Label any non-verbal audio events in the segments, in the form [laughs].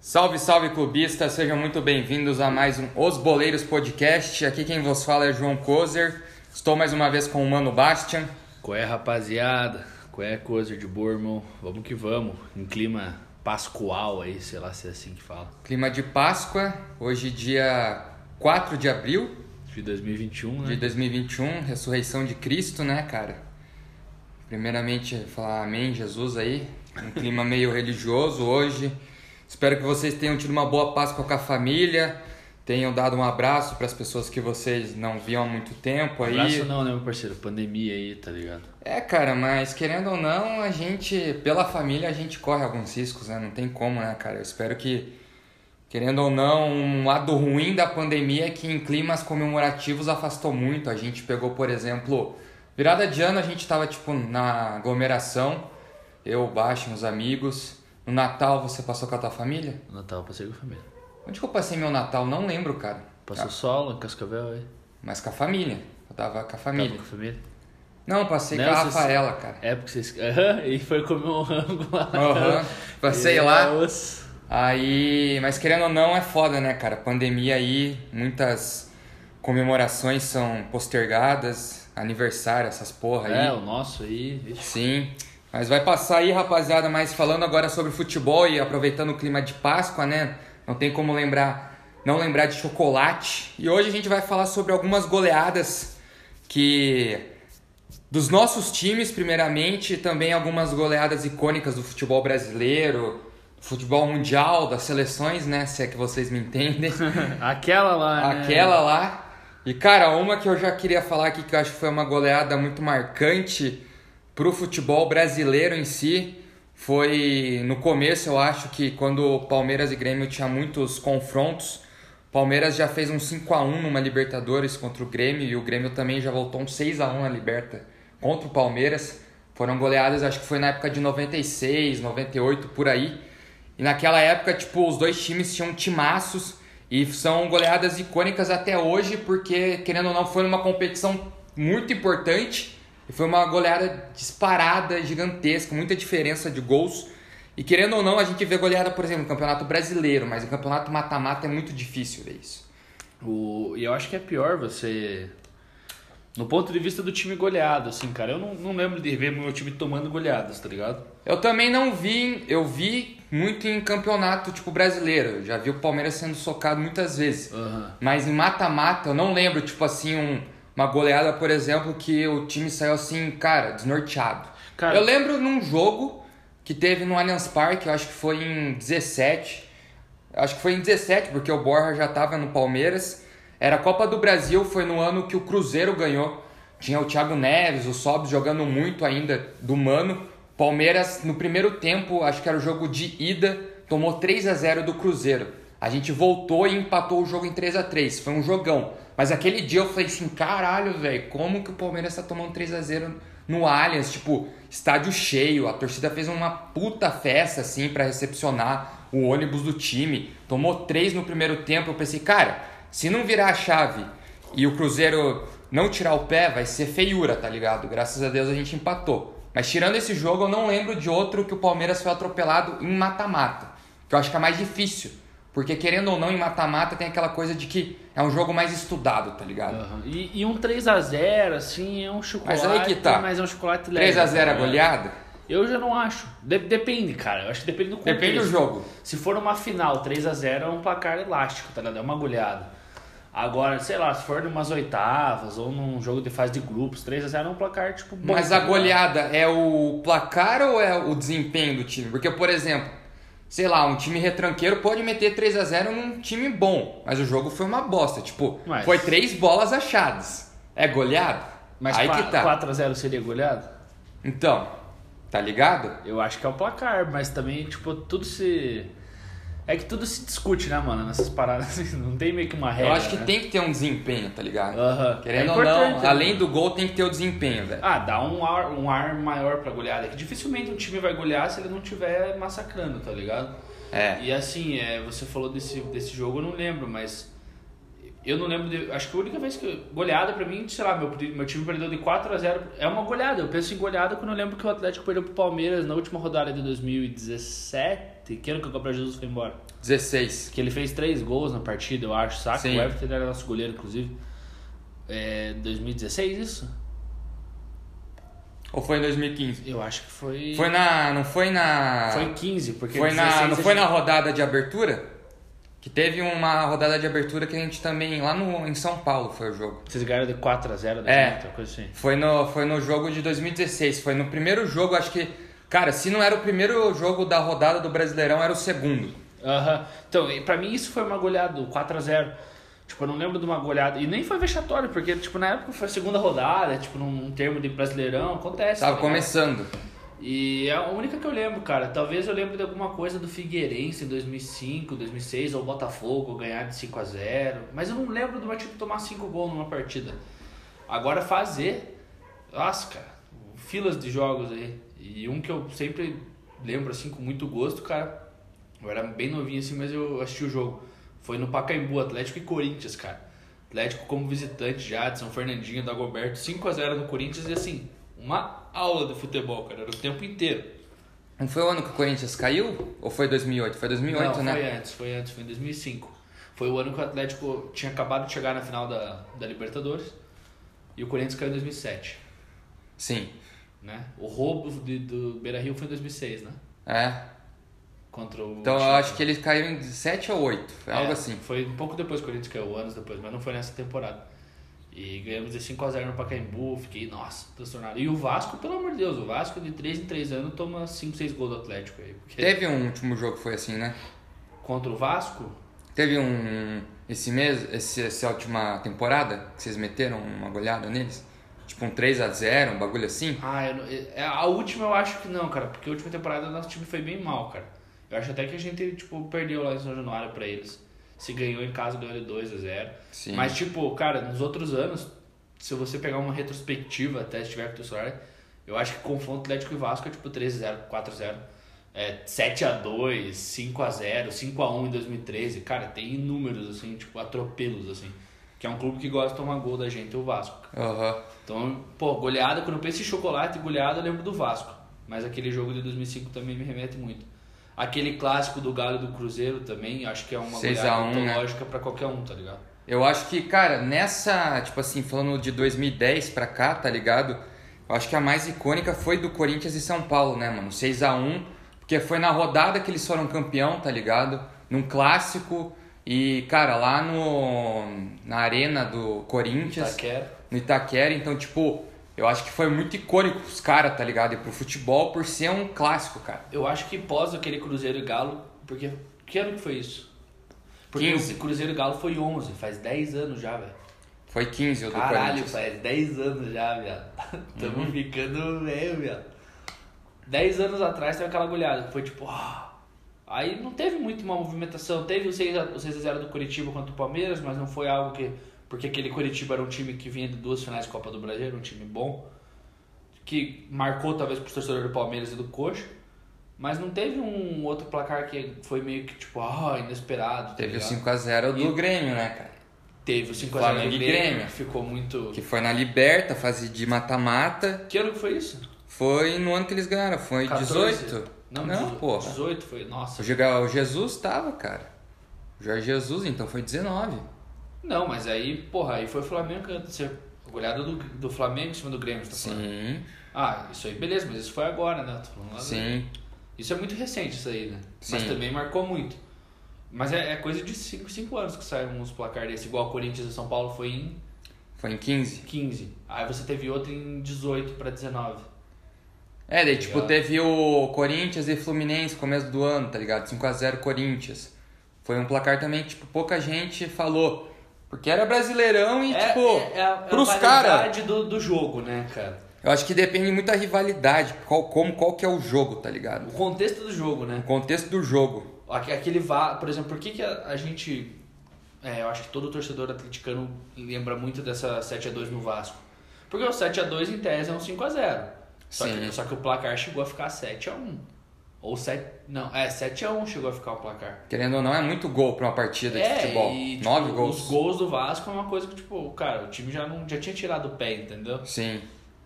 Salve, salve clubistas, sejam muito bem-vindos a mais um Os Boleiros Podcast. Aqui quem vos fala é João Kozer. Estou mais uma vez com o Mano Bastian. Qual é, rapaziada? Qual é, Kozer de boa, irmão? Vamos que vamos. Em clima pascual aí, sei lá se é assim que fala. Clima de Páscoa, hoje dia 4 de abril De 2021, né? de 2021, ressurreição de Cristo, né, cara? Primeiramente, falar amém, Jesus aí. Um clima meio [laughs] religioso hoje. Espero que vocês tenham tido uma boa Páscoa com a família, tenham dado um abraço para as pessoas que vocês não viam há muito tempo aí. Abraço não, né, meu parceiro? Pandemia aí, tá ligado? É, cara, mas querendo ou não, a gente, pela família, a gente corre alguns riscos, né? Não tem como, né, cara? Eu espero que, querendo ou não, um lado ruim da pandemia é que em climas comemorativos afastou muito. A gente pegou, por exemplo, virada de ano a gente tava, tipo, na aglomeração, eu, Baixo, uns amigos. No Natal você passou com a tua família? No Natal passei com a família. Onde que eu passei meu Natal? Não lembro, cara. Passou Ah, solo, em Cascavel aí. Mas com a família. Eu tava com a família. Tava com a família? Não, passei Não, com a Rafaela, cara. É porque vocês. [laughs] Aham, e foi comer um rango lá. Aham. [laughs] Passei E, lá. nossa. Aí, mas querendo ou não, é foda, né, cara? Pandemia aí, muitas comemorações são postergadas, aniversário, essas porra aí. É, o nosso aí. Sim. Mas vai passar aí, rapaziada, mas falando agora sobre futebol e aproveitando o clima de Páscoa, né? Não tem como lembrar, não lembrar de chocolate. E hoje a gente vai falar sobre algumas goleadas que dos nossos times, primeiramente, e também algumas goleadas icônicas do futebol brasileiro, futebol mundial, das seleções, né? Se é que vocês me entendem. [laughs] Aquela lá. né? Aquela lá. E, cara, uma que eu já queria falar aqui que eu acho que foi uma goleada muito marcante pro futebol brasileiro em si. Foi no começo, eu acho que quando o Palmeiras e Grêmio tinha muitos confrontos, Palmeiras já fez um 5 a 1 numa Libertadores contra o Grêmio e o Grêmio também já voltou um 6 a 1 na Liberta contra o Palmeiras. Foram goleadas, acho que foi na época de 96, 98, por aí. E naquela época, tipo, os dois times tinham timaços e são goleadas icônicas até hoje, porque, querendo ou não, foi uma competição muito importante e foi uma goleada disparada, gigantesca, muita diferença de gols. E querendo ou não, a gente vê goleada, por exemplo, no Campeonato Brasileiro, mas no Campeonato Mata-Mata é muito difícil ver isso. O, e eu acho que é pior você. No ponto de vista do time goleado, assim, cara. Eu não, não lembro de ver meu time tomando goleadas, tá ligado? Eu também não vi, eu vi muito em campeonato, tipo, brasileiro. Eu já vi o Palmeiras sendo socado muitas vezes. Aham. Mas em mata-mata, eu não lembro, tipo assim, um- uma goleada, por exemplo, que o time saiu assim, cara, desnorteado. Cara- eu lembro num jogo que teve no Allianz Parque, eu acho que foi em 17. Acho que foi em 17, porque o Borja já tava no Palmeiras. Era a Copa do Brasil, foi no ano que o Cruzeiro ganhou. Tinha o Thiago Neves, o Sobs jogando muito ainda do Mano. Palmeiras, no primeiro tempo, acho que era o jogo de ida, tomou 3 a 0 do Cruzeiro. A gente voltou e empatou o jogo em 3 a 3 Foi um jogão. Mas aquele dia eu falei assim, caralho, velho, como que o Palmeiras tá tomando 3 a 0 no Allianz? Tipo, estádio cheio, a torcida fez uma puta festa, assim, pra recepcionar o ônibus do time. Tomou 3 no primeiro tempo. Eu pensei, cara, se não virar a chave e o Cruzeiro não tirar o pé, vai ser feiura, tá ligado? Graças a Deus a gente empatou. Mas tirando esse jogo, eu não lembro de outro que o Palmeiras foi atropelado em mata-mata. Que eu acho que é mais difícil. Porque querendo ou não, em mata-mata tem aquela coisa de que é um jogo mais estudado, tá ligado? Aham. E, e um 3x0, assim, é um chocolate. Mas aí que tá. Mas é um chocolate leve. 3x0 tá é ligado? goleada? Eu já não acho. De- depende, cara. Eu acho que depende do contexto. Depende do jogo. Se for uma final, 3x0 é um placar elástico, tá ligado? É uma goleada. Agora, sei lá, se for numas oitavas ou num jogo de fase de grupos, 3x0 é um placar, tipo, bom. Mas a ligado? goleada é o placar ou é o desempenho do time? Porque, por exemplo, sei lá, um time retranqueiro pode meter 3 a 0 num time bom, mas o jogo foi uma bosta. Tipo, Mas- foi três bolas achadas. É goleada? Mas Aí que tá. 4x0 seria goleada? Então, tá ligado? Eu acho que é o placar, mas também, tipo, tudo se. É que tudo se discute, né, mano? Nessas paradas. [laughs] assim, Não tem meio que uma regra. Eu acho que né? tem que ter um desempenho, tá ligado? Aham. Querendo É ou não, né? além do gol tem que ter o desempenho, velho. Ah, dá um ar, um ar maior pra goleada. Que dificilmente um time vai golear se ele não estiver massacrando, tá ligado? É. E assim, é, você falou desse, desse jogo, eu não lembro, mas Eu não lembro de. Acho que a única vez que. Goleada pra mim, sei lá, meu, meu time perdeu de 4x0. É uma goleada. Eu penso em goleada quando eu lembro que o Atlético perdeu pro Palmeiras na última rodada de 2017. Que ano que o Gabriel Jesus foi embora? 16. Que ele fez três gols na partida, eu acho, saca? Sim. O Everton era nosso goleiro, inclusive. É 2016 isso? Ou foi em 2015? Eu acho que foi. Foi na. Não foi na. Foi em 15, porque Foi na, 16 não a foi gente- na rodada de abertura? Que teve uma rodada de abertura que a gente também. Lá no, em São Paulo foi o jogo. Vocês ganharam de 4x0 da É. gente, coisa assim. Foi no, foi no jogo de 2016. Foi no primeiro jogo, acho que. Cara, se não era o primeiro jogo da rodada do Brasileirão, era o segundo. Aham. Então, pra mim isso foi uma goleada, 4x0. Tipo, eu não lembro de uma goleada. E nem foi vexatório, porque, tipo, na época foi a segunda rodada, tipo, num termo de brasileirão, acontece. Tava tá começando. E é a única que eu lembro, cara. Talvez eu lembre de alguma coisa do Figueirense em 2005, 2006, ou Botafogo ganhar de 5 a 0 Mas eu não lembro do meu time tomar 5 gols numa partida. Agora fazer. Nossa, cara. Filas de jogos aí. E um que eu sempre lembro, assim, com muito gosto, cara. Eu era bem novinho assim, mas eu assisti o jogo. Foi no Pacaembu, Atlético e Corinthians, cara. Atlético como visitante já, de São Fernandinho, da Goberto, 5x0 no Corinthians e assim, uma aula de futebol, cara. Era o tempo inteiro. Não foi o ano que o Corinthians caiu? Ou foi 2008? Foi 2008, Não, né? foi antes, foi antes, foi em 2005. Foi o ano que o Atlético tinha acabado de chegar na final da, da Libertadores e o Corinthians caiu em 2007, Sim. Né? O roubo de, do Beira-Rio foi em 2006, né? É. Contra o Então eu acho que eles caíram em 7 ou 8. Foi algo É, assim. Foi um pouco depois que o Corinthians caiu, anos depois, mas não foi nessa temporada. E ganhamos de 5x0 no Pacaembu, fiquei, nossa, transtornado. E o Vasco, pelo amor de Deus, o Vasco de 3 em 3 anos toma 5, 6 gols do Atlético aí. Porque Teve um último jogo que foi assim, né? contra o Vasco, Teve um. Esse mês, esse, essa última temporada, que vocês meteram uma goleada neles? Tipo um 3x0, um bagulho assim? Ah, eu não- é, a última eu acho que não, cara, porque a última temporada nosso time foi bem mal, cara. Eu acho até que a gente, tipo, perdeu lá em São Januário pra eles. Se ganhou em casa, ganhou de 2 a 0 Sim. Mas, tipo, cara, nos outros anos, se você pegar uma retrospectiva, até se tiver com o teu celular, eu acho que confronto Atlético e Vasco é tipo 3x0, 4x0. É 7x2, 5x0, 5x1 em 2013. Cara, tem inúmeros, assim, tipo, atropelos, assim. Que é um clube que gosta de tomar gol da gente, o Vasco. Aham. Então, pô, goleada, quando eu penso em chocolate e goleada, eu lembro do Vasco. Mas aquele jogo de 2005 também me remete muito. Aquele clássico do Galo do Cruzeiro também, acho que é uma 6 a goleada 1, né? antológica pra qualquer um, tá ligado? Eu acho que, cara, nessa, tipo assim, falando de 2010 pra cá, tá ligado? Eu acho que a mais icônica foi do Corinthians e São Paulo, né, mano? 6x1, porque foi na rodada que eles foram campeão, tá ligado? Num clássico. E, cara, lá no na arena do Corinthians, Itaquera. no Itaquera, então, tipo, eu acho que foi muito icônico pros caras, tá ligado? E pro futebol por ser um clássico, cara. Eu acho que pós aquele Cruzeiro e Galo, porque que ano que foi isso? Porque 15. o Cruzeiro e Galo foi 11, faz 10 anos já, velho. Foi 15 o do Caralho, Corinthians. faz 10 anos já, viado. [laughs] Tamo Uhum. ficando velho, viado. 10 anos atrás teve aquela goleada, que foi tipo, ah. Aí não teve muito uma movimentação. Teve o 6x0 o 6 a 0 do Curitiba contra o Palmeiras, mas não foi algo que. Porque aquele Curitiba era um time que vinha de duas finais de Copa do Brasil, era um time bom. Que marcou talvez pro torcedor do Palmeiras e do Coxa. Mas não teve um outro placar que foi meio que tipo, ah, inesperado. tá Teve o ligado? 5x0 do E- Grêmio, né, cara? Teve o 5x0 do Grêmio, Grêmio. ficou muito. Que foi na Liberta, fase de mata-mata. Que ano que foi isso? Foi no ano que eles ganharam, foi 14? 18? Não, não 18, porra. 18 foi. Nossa. O Je- O Jesus tava, cara. O Jorge Jesus, então foi 19. Não, mas aí, porra, aí foi o Flamengo você goleada do, do Flamengo em cima do Grêmio, tá falando. Sim, Ah, isso aí, beleza, mas isso foi agora, né? Tô falando lá do- sim. Isso é muito recente, isso aí, né? Mas Sim. também marcou muito. Mas é, é coisa de 5 anos que saem uns placar desse, igual o Corinthians e São Paulo foi em Foi em 15. 15. Aí você teve outro em 18 pra 19. É, daí tipo Legal. teve o Corinthians e Fluminense começo do ano, tá ligado? 5x0 Corinthians. Foi um placar também que tipo, pouca gente falou. Porque era brasileirão e, tipo, é a, pros a caras. do, do jogo, né, cara? Eu acho que depende muito da rivalidade, qual, como, qual que é o jogo, tá ligado? O contexto do jogo, né? O contexto do jogo. Aque- Aquele vá, por exemplo, por que, que a, a gente. É, eu acho que todo torcedor atleticano lembra muito dessa 7x2 no Vasco. Porque o 7x2 em tese é um 5x0. Só Sim. que, só que o placar chegou a ficar 7x1. Ou 7. Não, é, 7x1 chegou a ficar o placar. Querendo ou não, é muito gol pra uma partida de É, futebol. e, tipo, Nove gols. Os gols do Vasco é uma coisa que, tipo, cara, o time já, não, já tinha tirado o pé, entendeu? Sim.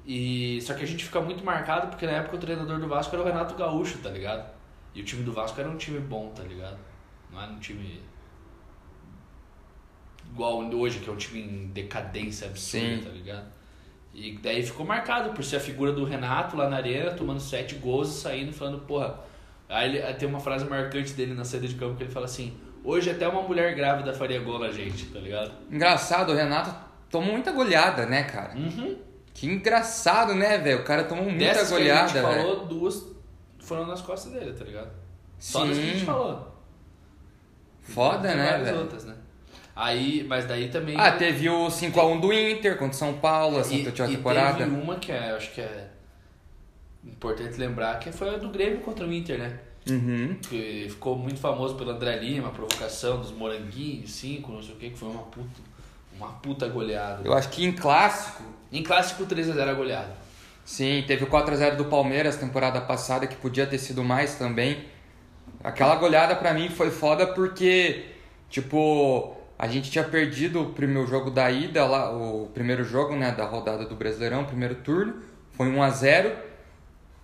E só que a gente fica muito marcado porque na época o treinador do Vasco era o Renato Gaúcho, tá ligado? E o time do Vasco era um time bom, tá ligado? Não era um time igual hoje, que é um time em decadência absurda, Sim. tá ligado? E daí ficou marcado por ser a figura do Renato lá na arena, tomando sete gols e saindo falando, porra. Aí, ele, tem uma frase marcante dele na saída de campo que ele fala assim: Hoje até uma mulher grávida faria gol na gente, tá ligado? Engraçado, o Renato tomou muita goleada, né, cara? Uhum. Que engraçado, né, velho? O cara tomou muita Dessas goleada, que a gente falou, duas foram nas costas dele, tá ligado? Só das que a gente Sim. falou. Foda, né, velho? outras, né? Aí, mas daí também. Ah, teve o 5x1 do Inter contra o São Paulo, essa e, última temporada. teve uma que é, acho que é importante lembrar, que foi a do Grêmio contra o Inter, né? Uhum. Que ficou muito famoso pelo André Lima, a provocação dos moranguinhos, cinco, não sei o que, que foi uma puta, uma puta goleada. Eu acho que em clássico, Em clássico 3x0 a goleada. sim, teve o 4x0 do Palmeiras temporada passada, que podia ter sido mais também. Aquela goleada pra mim foi foda porque, tipo, a gente tinha perdido o primeiro jogo da ida, lá, o primeiro jogo, né, da rodada do Brasileirão, primeiro turno, foi 1x0.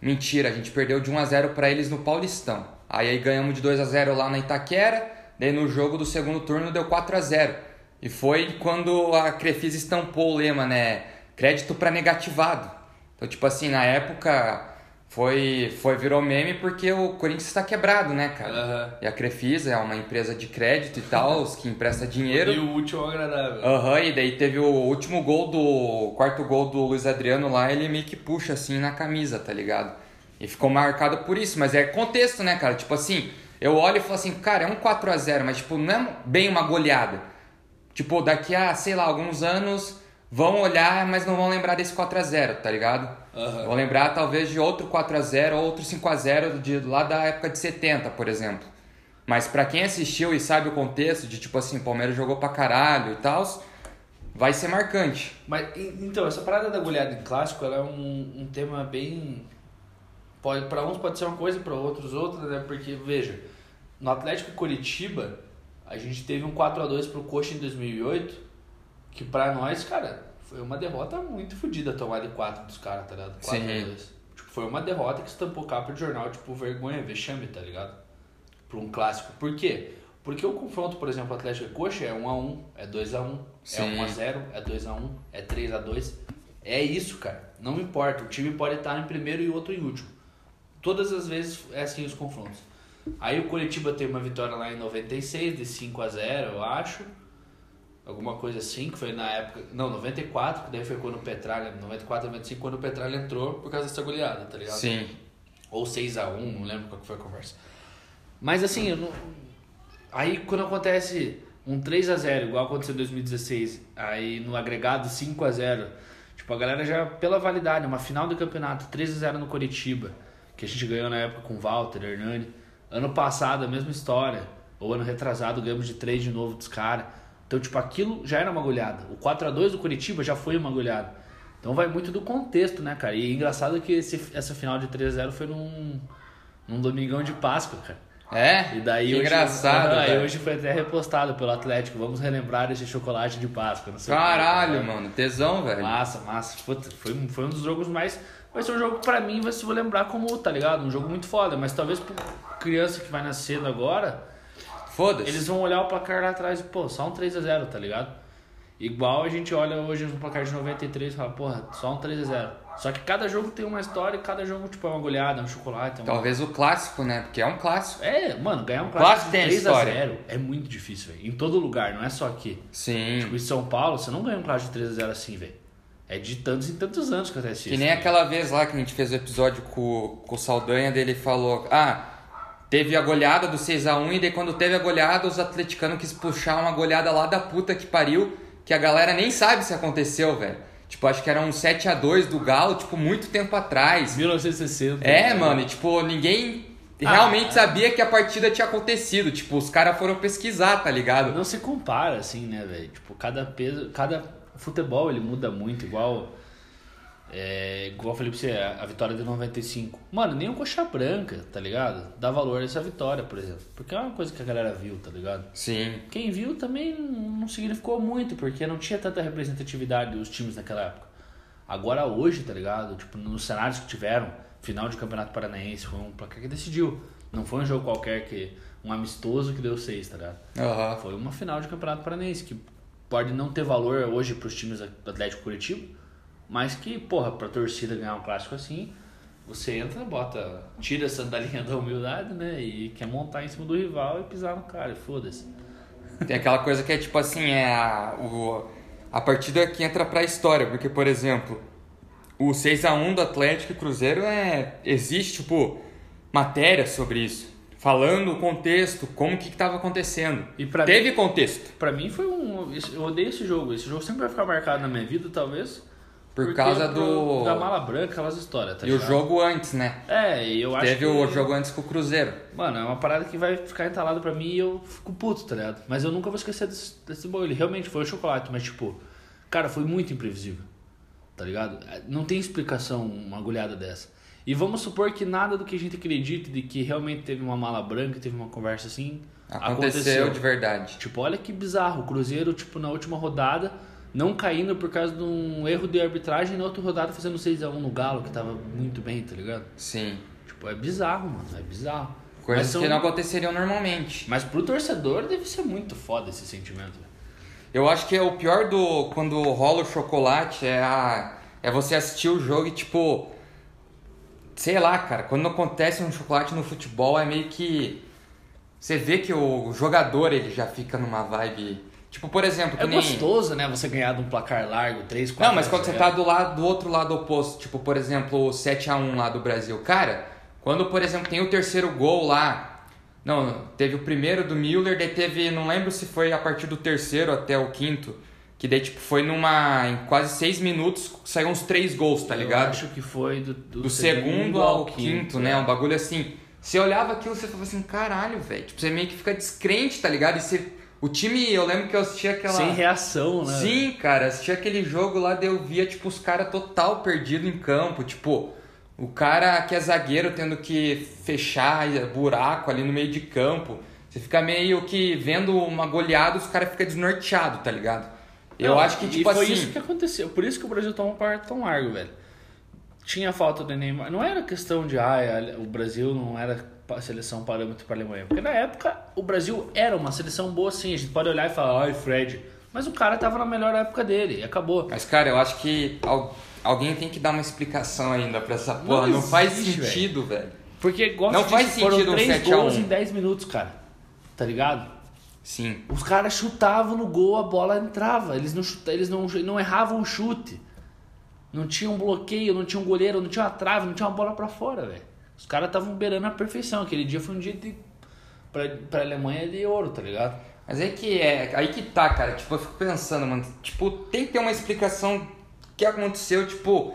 Mentira, a gente perdeu de 1 a 0 pra eles no Paulistão. Aí, aí ganhamos de 2 a 0 lá na Itaquera, daí no jogo do segundo turno deu 4 a 0. E foi quando a Crefisa estampou o lema, né, crédito pra negativado. Então, tipo assim, na época foi foi virou meme porque o Corinthians está quebrado, né, cara? Aham. E a Crefisa é uma empresa de crédito e tal, os que empresta [laughs] dinheiro. E o último agradável. Aham, e daí teve o último gol do. O quarto gol do Luiz Adriano lá, ele meio que puxa assim na camisa, tá ligado? E ficou marcado por isso, mas é contexto, né, cara? Tipo assim, eu olho e falo assim, cara, é um 4 a 0 mas tipo, não é bem uma goleada. Tipo, daqui a, sei lá, alguns anos vão olhar, mas não vão lembrar desse 4 a 0 tá ligado? Aham. Vão lembrar talvez de outro 4 a 0 ou outro 5 a 0 de lá da época de 70, por exemplo. Mas pra quem assistiu e sabe o contexto de tipo assim, Palmeiras jogou pra caralho e tal, vai ser marcante. Mas então, essa parada da goleada em clássico, ela é um, um tema bem. Pode, pra uns pode ser uma coisa, pra outros outra, né? Porque, veja, no Atlético Curitiba, a gente teve um 4x2 pro Coxa em 2008, que pra nós, cara, foi uma derrota muito fodida tomar de 4 dos caras, tá ligado? 4x2. Tipo, foi uma derrota que estampou capa de jornal, tipo, vergonha, vexame, tá ligado? Pra um clássico. Por quê? Porque o confronto, por exemplo, Atlético e Coxa é 1x1, é 2x1, é Sim. 1x0, é 2x1, é 3x2. É isso, cara. Não importa. O time pode estar em primeiro e outro em último. Todas as vezes é assim os confrontos. Aí o Curitiba teve uma vitória lá em 96, de 5x0, eu acho. Alguma coisa assim, que foi na época. Não, 94, que daí foi quando o Petralha. 94, 95, quando o Petralha entrou por causa dessa goleada, tá ligado? Sim. Ou 6x1, não lembro qual que foi a conversa. Mas assim, eu não... aí quando acontece um 3x0, igual aconteceu em 2016, aí no agregado 5x0, tipo, a galera já, pela validade, uma final do campeonato, 3x0 no Curitiba, que a gente ganhou na época com Walter, Hernani. Ano passado, a mesma história. Ou ano retrasado, ganhamos de 3 de novo dos caras. Então, tipo, aquilo já era uma goleada. O 4x2 do Curitiba já foi uma goleada. Então vai muito do contexto, né, cara? E é engraçado que esse, essa final de 3x0 foi num, num domingão de Páscoa, cara. É? E daí que hoje, engraçado, aí hoje foi até repostado pelo Atlético. Vamos relembrar esse chocolate de Páscoa. Não sei o quê. Caralho, mano. Tesão, velho. Massa, massa. Puta, foi, um- foi um dos jogos mais. Vai ser um jogo que pra mim, vai se vou lembrar como, tá ligado? Um jogo muito foda. Mas talvez pra criança que vai nascendo agora, Foda-se. eles vão olhar o placar lá atrás e, pô, só um 3x0, tá ligado? Igual a gente olha hoje no placar de 93 e fala, porra, só um 3x0. Só que cada jogo tem uma história e cada jogo, tipo, é uma goleada, é um chocolate. É, uma... Talvez o clássico, né? Porque é um clássico. é mano, ganhar um Clássico clássico tem a de história. 3x0 é muito difícil, velho. Em todo lugar, não é só aqui. Sim. Tipo, em São Paulo, você não ganha um clássico de 3x0 assim, velho. É de tantos e tantos anos que acontece Que isso. nem velho. aquela vez lá que a gente fez o episódio com, com o Saldanha, dele falou: Ah, teve a goleada do 6x1 e daí quando teve a goleada, os atleticanos quis puxar uma goleada lá da puta que pariu, que a galera nem sabe se aconteceu, velho. Tipo, acho que era um 7x2 do Galo, tipo, muito tempo atrás. 1960. É, né? mano, e tipo, ninguém Ah, realmente é. sabia que a partida tinha acontecido. Tipo, os caras foram pesquisar, tá ligado? Não se compara, assim, né, velho? Tipo, cada peso, cada futebol ele muda muito, igual. É, igual eu falei pra você, a vitória de 95. Mano, nem o Coxa Branca, tá ligado? Dá valor a essa vitória, por exemplo. Porque é uma coisa que a galera viu, tá ligado? Sim. Quem viu também não significou muito, porque não tinha tanta representatividade dos times naquela época. Agora hoje, tá ligado? Tipo, nos cenários que tiveram, final de Campeonato Paranaense, foi um placar que decidiu. Não foi um jogo qualquer que. um amistoso que deu seis, tá ligado? Aham. Foi uma final de Campeonato Paranaense, que pode não ter valor hoje pros times do Atlético Curitibo, mas que, porra, pra torcida ganhar um clássico assim, você entra, bota, tira a sandalinha [laughs] da humildade, né? E quer montar em cima do rival e pisar no cara, foda-se. Tem aquela coisa que é tipo assim, é a, o, a partida que entra pra história, porque, por exemplo, o 6x1 do Atlético e Cruzeiro é. Existe, tipo, matéria sobre isso. Falando o contexto, como que estava acontecendo. E Teve contexto. Pra mim foi um. Eu odeio esse jogo. Esse jogo sempre vai ficar marcado na minha vida, talvez. Por porque causa do- Da mala branca, aquelas histórias, tá e o ligado? jogo antes, né? É, e eu acho Teve que. o jogo antes com o Cruzeiro. Mano, é uma parada que vai ficar entalada pra mim e eu fico puto, tá ligado? Mas eu nunca vou esquecer desse, desse bolo. Ele realmente foi o chocolate, mas tipo, cara, foi muito imprevisível. Tá ligado? Não tem explicação uma agulhada dessa. E vamos supor que nada do que a gente acredite de que realmente teve uma mala branca, teve uma conversa assim, Aconteceu, de verdade. Tipo, olha que bizarro. O Cruzeiro, tipo, na última rodada, não caindo por causa de um erro de arbitragem, na outra rodada fazendo 6x1 no Galo, que tava muito bem, tá ligado? Sim. Tipo, é bizarro, mano. É bizarro. Coisas são- que não aconteceriam normalmente. Mas pro torcedor deve ser muito foda esse sentimento. Eu acho que é o pior do quando rola o chocolate é a é você assistir o jogo e tipo sei lá, cara, quando acontece um chocolate no futebol é meio que você vê que o jogador ele já fica numa vibe, tipo, por exemplo, É nem gostoso, né? Você ganhar de um placar largo, 3, 4 Não, mas quando você tá do lado do outro lado oposto, tipo, por exemplo, o 7 a 1 lá do Brasil, cara, quando, por exemplo, tem o terceiro gol lá, não, teve o primeiro do Müller, daí teve, não lembro se foi a partir do terceiro até o quinto, que daí tipo foi numa em quase seis minutos saíram uns três gols, tá ligado? Eu acho que foi do, do, do segundo ao quinto, né? Um bagulho assim. Você olhava aquilo e você falava assim, caralho, velho. Tipo, você meio que fica descrente, tá ligado? E você, o time, eu lembro que eu assistia aquela. Sem reação, né? Sim, cara, assisti aquele jogo lá, daí eu via, tipo, os caras total perdido em campo. Tipo, o cara que é zagueiro tendo que fechar buraco ali no meio de campo. Você fica meio que vendo uma goleada, os caras ficam desnorteados, tá ligado? Eu Não, acho que, e tipo foi assim. isso que aconteceu. Por isso que o Brasil tomou um par tão largo, velho. Tinha falta do Neymar. Não era questão de, ah, o Brasil não era seleção parâmetro para a Alemanha. Porque na época o Brasil era uma seleção boa sim. A gente pode olhar e falar, ai, Fred. Mas o cara tava na melhor época dele e acabou. Mas, cara, eu acho que al- alguém tem que dar uma explicação ainda pra essa porra. Não, faz existe, sentido, velho. Porque igual Não faz disse, foram sentido um três 7 a 1. gols em 10 minutos, cara. Tá ligado? Sim. Os caras chutavam no gol, a bola entrava. Eles não, chuta, eles não, não erravam o chute. Não tinha um bloqueio, não tinha um goleiro, não tinha uma trave, não tinha uma bola pra fora, velho. Os caras estavam beirando a perfeição. Aquele dia foi um dia de, pra, pra Alemanha de ouro, tá ligado? Mas aí que é, aí que tá, cara. Tipo, eu fico pensando, mano. Tipo, tem que ter uma explicação que aconteceu, tipo,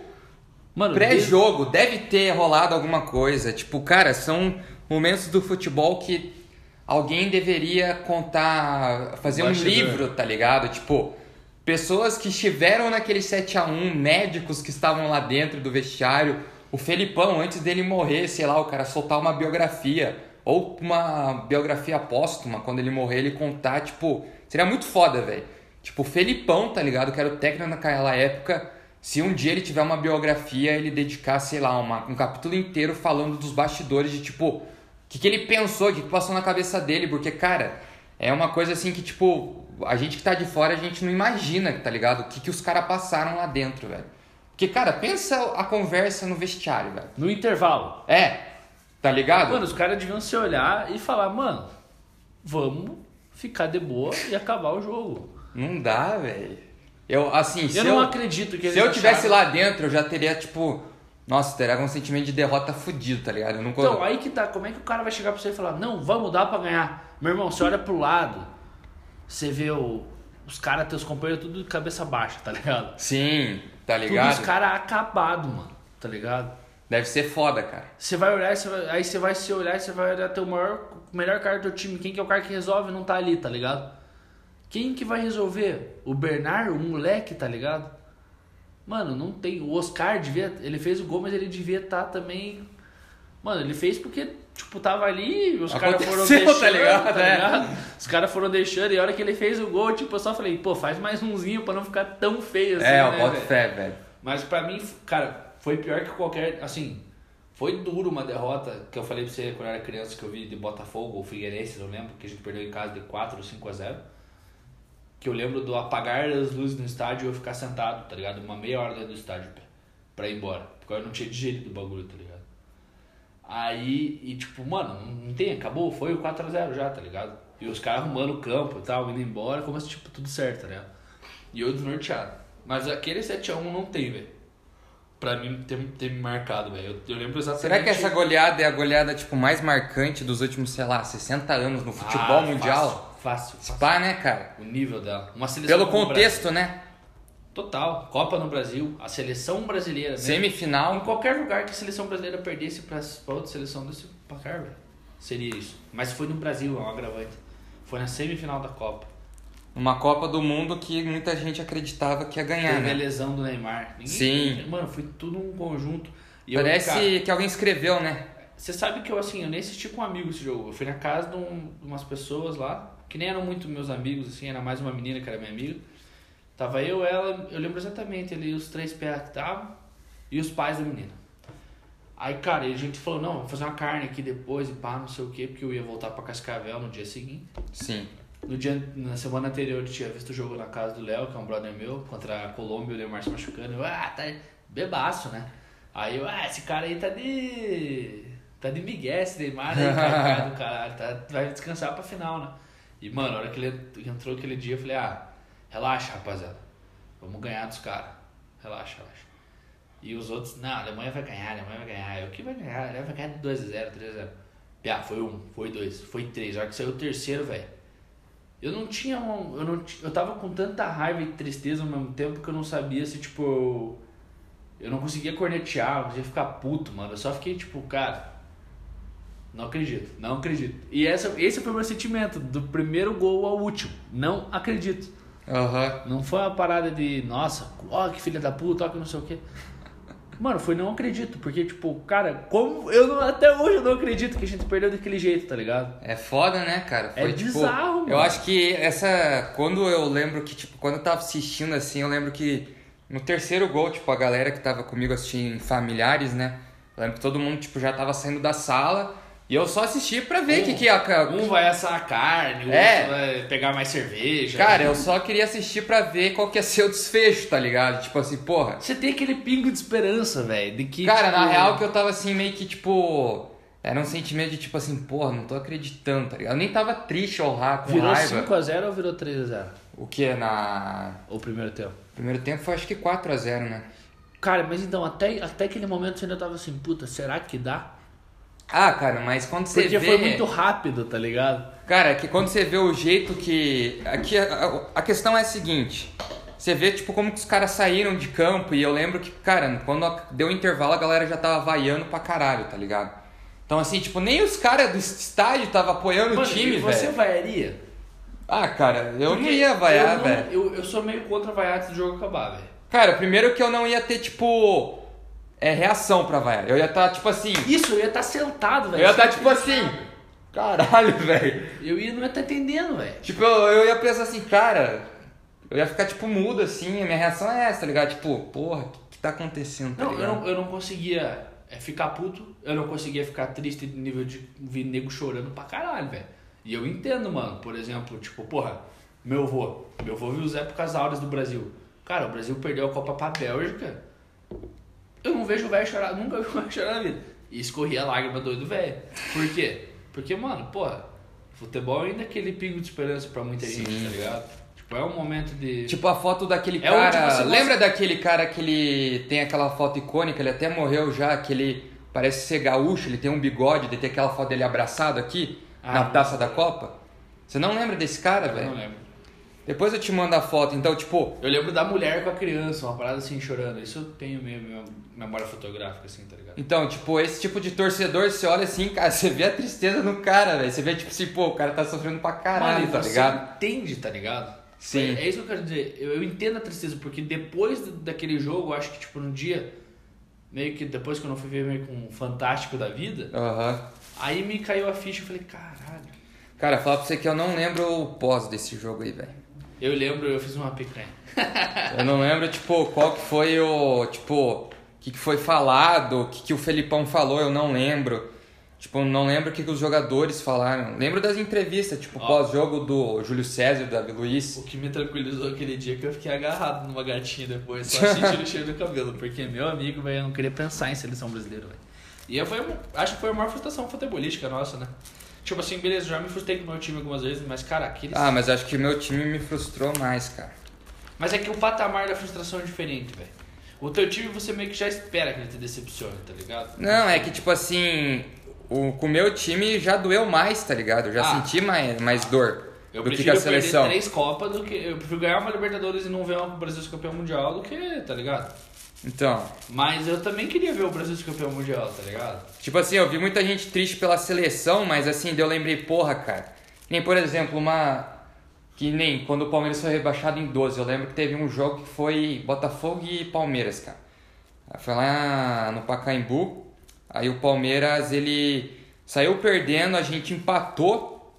pré-jogo. Deve ter rolado alguma coisa. Tipo, cara, são momentos do futebol que alguém deveria contar, fazer um livro, tá ligado? Tipo, pessoas que estiveram naquele 7 a 1 médicos que estavam lá dentro do vestiário. O Felipão, antes dele morrer, sei lá, o cara soltar uma biografia. Ou uma biografia póstuma, quando ele morrer, ele contar, tipo. Seria muito foda, velho. Tipo, o Felipão, tá ligado? Que era o técnico naquela época. Se um dia ele tiver uma biografia, ele dedicar, sei lá, uma, um capítulo inteiro falando dos bastidores de tipo. O que, que ele pensou, o que, que passou na cabeça dele, porque, cara, é uma coisa assim que, tipo, a gente que tá de fora, a gente não imagina, tá ligado? O que, que os caras passaram lá dentro, velho. Porque, cara, pensa a conversa no vestiário, velho. No intervalo. É, tá ligado? Mano, os caras deviam se olhar e falar, mano, vamos ficar de boa e acabar o jogo. Não dá, velho. Eu, assim, se Eu eu, não acredito que se eu tivesse acharam- lá dentro, eu já teria, tipo, nossa, teria um sentimento de derrota fudido, tá ligado? Eu não Então, aí que tá, como é que o cara vai chegar pra você e falar, não, vamos dar pra ganhar. Meu irmão, você olha pro lado, você vê o, os caras, teus companheiros, tudo de cabeça baixa, tá ligado? Sim, tá Tudo ligado? os caras acabados, mano, tá ligado? Deve ser foda, cara. Você vai olhar, você vai- aí você vai se olhar e você vai olhar teu maior, o melhor cara do time. Quem que é o cara que resolve não tá ali, tá ligado? Quem que vai resolver? O Bernardo, o moleque, tá ligado? Mano, não tem. O Oscar devia. Ele fez o gol, mas ele devia estar também. Mano, ele fez porque, tipo, tava ali, os caras foram Aconteceu, deixando, tá ligado? tá É. ligado? Os caras foram deixando e a hora que ele fez o gol, tipo, eu só falei, pô, faz mais umzinho pra não ficar tão feio assim, é, eu né, boto velho? fé, velho. Mas pra mim, cara, foi pior que qualquer. Assim, foi duro uma derrota que eu falei pra você quando eu era criança que eu vi de Botafogo ou Figueirense, eu lembro, que a gente perdeu em casa de 4 ou 5 a 0 Que eu lembro do apagar as luzes no estádio e eu ficar sentado, tá ligado? Uma meia hora dentro do estádio pra ir embora. Porque eu não tinha digerido do bagulho, tá ligado? Aí, e tipo, mano, não- tem, acabou, foi o 4x0 já, tá ligado? E os caras arrumando o campo e tal, indo embora, como se, tipo, tudo certo, tá ligado? E eu desnorteado. Mas aquele 7x1 não tem, velho. Pra mim, ter, ter me marcado, velho. Eu, eu lembro exatamente... Será que essa goleada é a goleada, tipo, mais marcante dos últimos, sei lá, 60 anos no futebol Ah, mundial? Fácil, fácil. Pá, né, cara? O nível dela. Uma seleção Pelo contexto, né? Total. Copa no Brasil, a seleção brasileira, né? Em Semifinal. qualquer lugar que a seleção brasileira perdesse pra, pra outra seleção desse placar, velho. Seria isso. Mas foi no Brasil, é um agravante. Foi na semifinal da Copa. Uma Copa do Mundo que muita gente acreditava que ia ganhar, Teve a né? lesão do Neymar. Ninguém- Sim. Mano, foi tudo um conjunto. E eu, Parece cara, que alguém escreveu, né? Você sabe que eu, assim, eu nem assisti com um amigo esse jogo. Eu fui na casa de, um- de umas pessoas lá, que nem eram muito meus amigos, assim, era mais uma menina que era minha amiga. Tava eu, ela, eu lembro exatamente ali, os três pés que estavam e os pais da menina. Aí, cara, a gente falou, não, vamos fazer uma carne aqui depois e pá, não sei o quê, porque eu ia voltar pra Cascavel no dia seguinte. Sim. No dia, na semana anterior eu tinha visto o jogo na casa do Léo, que é um brother meu, contra a Colômbia o Neymar se machucando. Eu, ah, tá bebaço, né? Aí eu, ah, esse cara aí tá de. tá de migué, esse Neymar aí, cara do [laughs] caralho, tá, vai descansar pra final, né? E, mano, a hora que ele entrou aquele dia, eu falei, ah, relaxa, rapaziada. Vamos ganhar dos caras. Relaxa, relaxa. E os outros, não, a Alemanha vai ganhar, a Alemanha vai ganhar. Eu, que vai ganhar? A Alemanha vai ganhar de 2x0, 3x0. Piá, foi um, foi dois, foi três. A hora que saiu o terceiro, velho. Eu não tinha um, eu não eu tava com tanta raiva e tristeza ao mesmo tempo que eu não sabia se tipo eu, eu não conseguia cornetear, eu não conseguia ficar puto, mano. Eu só fiquei tipo, cara, não acredito, não acredito. E essa, esse foi o meu sentimento do primeiro gol ao último. Não acredito. Aham. Não foi uma parada de, nossa, ó que filha da puta, ó que não sei o quê. Mano, foi não acredito, porque tipo, cara, como eu não, até hoje eu não acredito que a gente perdeu daquele jeito, tá ligado? É foda, né, cara? É tipo, bizarro, Eu mano. acho que essa. Quando eu lembro que, tipo, quando eu tava assistindo assim, eu lembro que no terceiro gol, tipo, a galera que tava comigo assistindo, familiares, né? Eu lembro que todo mundo, tipo, já tava saindo da sala. E eu só assisti pra ver o que, que ia. Um vai assar a carne, o É. outro vai pegar mais cerveja. Cara, eu só queria assistir pra ver qual que ia ser o desfecho, tá ligado? Tipo assim, porra. Você tem aquele pingo de esperança, velho, de que. Cara, tipo, na real que eu tava assim, meio que tipo. Era um sentimento de tipo assim, porra, não tô acreditando, tá ligado? Eu nem tava triste ou ra- com Virou raiva. 5x0 ou virou 3x0? O que? Na. O primeiro tempo. Primeiro tempo foi acho que 4x0, né? Cara, mas então, até, até aquele momento você ainda tava assim, puta, será que dá? Ah, cara, mas quando você Porque vê. foi muito rápido, tá ligado? Cara, é que quando você vê o jeito que. Aqui a, a questão é a seguinte. Você vê, tipo, como que os caras saíram de campo e eu lembro que, cara, quando deu o intervalo a galera já tava vaiando pra caralho, tá ligado? Então, assim, tipo, nem os caras do estádio tava apoiando Mano, o time, e você velho. vaiaria? Ah, cara, eu não Porque ia vaiar, não- velho. Eu, eu sou meio contra vaiar antes do jogo acabar, velho. Cara, primeiro que eu não ia ter, tipo, é, reação pra vaiar. Eu ia estar, tipo assim. Isso, eu ia estar sentado, Eu velho. ia estar, sem tipo assim. Caralho, velho. Eu ia, não ia estar entendendo, velho. Tipo, eu, eu ia pensar assim, cara. Eu ia ficar, tipo, mudo assim. A minha reação é essa, tá ligado? Tipo, porra, o que, que tá acontecendo, tá Não, eu não, eu não conseguia é, ficar puto, eu não conseguia ficar triste no nível de ver nego chorando pra caralho, velho. E eu entendo, mano. Por exemplo, tipo, porra, meu avô. Meu avô viu os épocas áureas do Brasil. Cara, o Brasil perdeu a Copa pra Bélgica. Eu não vejo o velho chorar, nunca vi o velho chorar na vida. E escorria a lágrima doido velho. Por quê? Porque, mano, porra, futebol ainda é aquele pingo de esperança pra muita gente, Sim. tá ligado? Tipo, é um momento de. Tipo a foto daquele É cara. semana- Lembra daquele cara que ele tem aquela foto icônica, ele até morreu já, que ele parece ser gaúcho, ele tem um bigode, ele tem aquela foto dele abraçado aqui, Ah, na taça da Copa? Você não lembra desse cara, velho? não lembro. Depois eu te mando a foto. Então, tipo, Eu lembro da mulher com a criança, uma parada assim chorando. Isso eu tenho meio minha memória fotográfica, assim, tá ligado? Então, tipo, esse tipo de torcedor, você olha assim, cara, você vê a tristeza no cara, velho. Você vê, tipo assim, pô, o cara tá sofrendo pra caralho, Mano, tá você ligado? entende, tá ligado? Sim. É isso que eu quero dizer. Eu, eu entendo a tristeza, porque depois daquele jogo, eu acho que, tipo, no dia, meio que depois que eu não fui ver meio com um fantástico da vida, Aham. aí me caiu a ficha e falei, caralho. Cara, falar pra você que eu não lembro o pós desse jogo aí, velho. Eu lembro, eu fiz uma picanha. Eu não lembro, tipo, qual que foi o. Tipo, o que, que foi falado, o que, que o Felipão falou, eu não lembro. Tipo, não lembro o que, que os jogadores falaram. Lembro das entrevistas, tipo, pós-jogo do Júlio César e do Davi Luiz. O que me tranquilizou aquele dia é que eu fiquei agarrado numa gatinha depois, só sentindo o cheiro do cabelo. Porque meu amigo, velho, eu não queria pensar em seleção brasileira, velho. E eu foi, acho que foi a maior frustração futebolística nossa, né? Tipo assim, beleza, já me frustrei com o meu time algumas vezes, mas cara, aqueles. Ah, mas acho que meu time me frustrou mais, cara. Mas é que o patamar da frustração é diferente, velho. O teu time você meio que já espera que ele te decepcione, tá ligado? Não, é que, tipo assim, o, com o meu time já doeu mais, tá ligado? Eu já Ah. senti mais, mais dor Eu do que com prefiro a seleção. perder três Copas do que. Eu prefiro ganhar uma Libertadores e não ver o Brasil campeão mundial do que, tá ligado? Então, Mas eu também queria ver o Brasil ser campeão mundial, tá ligado? Tipo assim, eu vi muita gente triste pela seleção, mas assim, eu lembrei, porra, cara. Nem, por exemplo, uma. Que nem quando o Palmeiras foi rebaixado em 12. Eu lembro que teve um jogo que foi Botafogo e Palmeiras, cara. Foi lá no Pacaembu. Aí o Palmeiras, ele saiu perdendo, a gente empatou.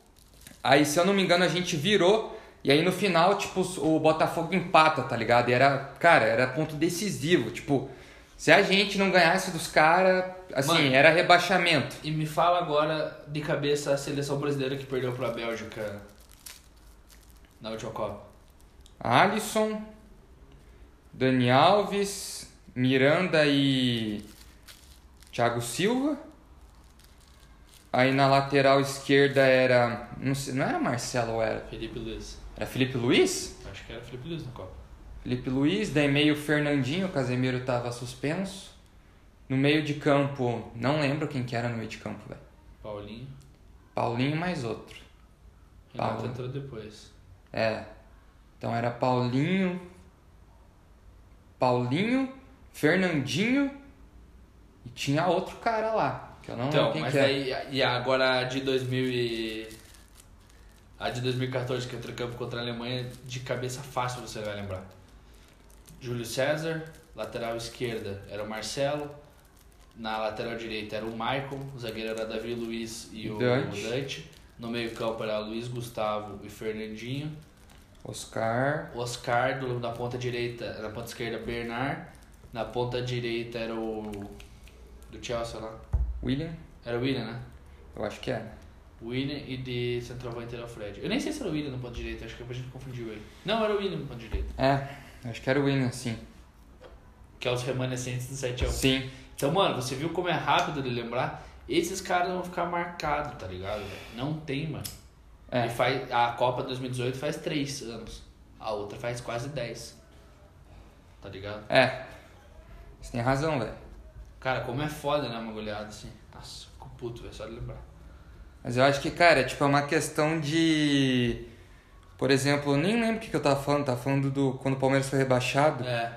Aí, se eu não me engano, a gente virou. E aí no final, tipo, o Botafogo empata, tá ligado? E era, cara, era ponto decisivo. Tipo, se a gente não ganhasse dos caras, assim, Mano. era rebaixamento. E me fala agora de cabeça a seleção brasileira que perdeu pra Bélgica na última Copa. Alisson, Dani Alves, Miranda e Thiago Silva. Aí na lateral esquerda era. Não, sei, não era Marcelo ou era? Felipe Luiz. Era Felipe Luiz? Acho que era Felipe Luiz na Copa. Felipe Luiz, daí meio Fernandinho, o Casemiro tava suspenso. No meio de campo, não lembro quem que era no meio de campo, velho. Paulinho. Paulinho mais outro. Renato Paulo. entrou depois. É. Então era Paulinho. Paulinho, Fernandinho e tinha outro cara lá. Que eu não Então, lembro quem mas que era. e agora de 2000 e... A de 2014 que entrou em campo contra a Alemanha, de cabeça fácil você vai lembrar. Júlio César, lateral esquerda era o Marcelo, na lateral direita era o Michael, o zagueiro era Davi Luiz e o Dante. Dante. No meio campo era Luiz Gustavo e Fernandinho. Oscar. Oscar, do, na ponta direita, na ponta esquerda, Bernard. Na ponta direita era o. do Chelsea lá. William. Era o William, né? Eu acho que era. William e de centroavante era o Fred. Eu nem sei se era o William no ponto direito, acho que a gente confundiu ele. Não, era o William no ponto direito. É, acho que era o William, sim. Que é os remanescentes do 7x1. Sim. Então, mano, você viu como é rápido de lembrar? Esses caras vão ficar marcados, tá ligado? Não tem, mano. É. E faz, a Copa 2018 faz 3 anos. A outra faz quase 10. Tá ligado? É. Você tem razão, velho. Cara, como é foda, né, uma goleada assim. Nossa, fico puto, velho, só de lembrar. Mas eu acho que, cara, tipo, é uma questão de. Por exemplo, eu nem lembro o que, que eu tava falando, tava falando do. Quando o Palmeiras foi rebaixado. É.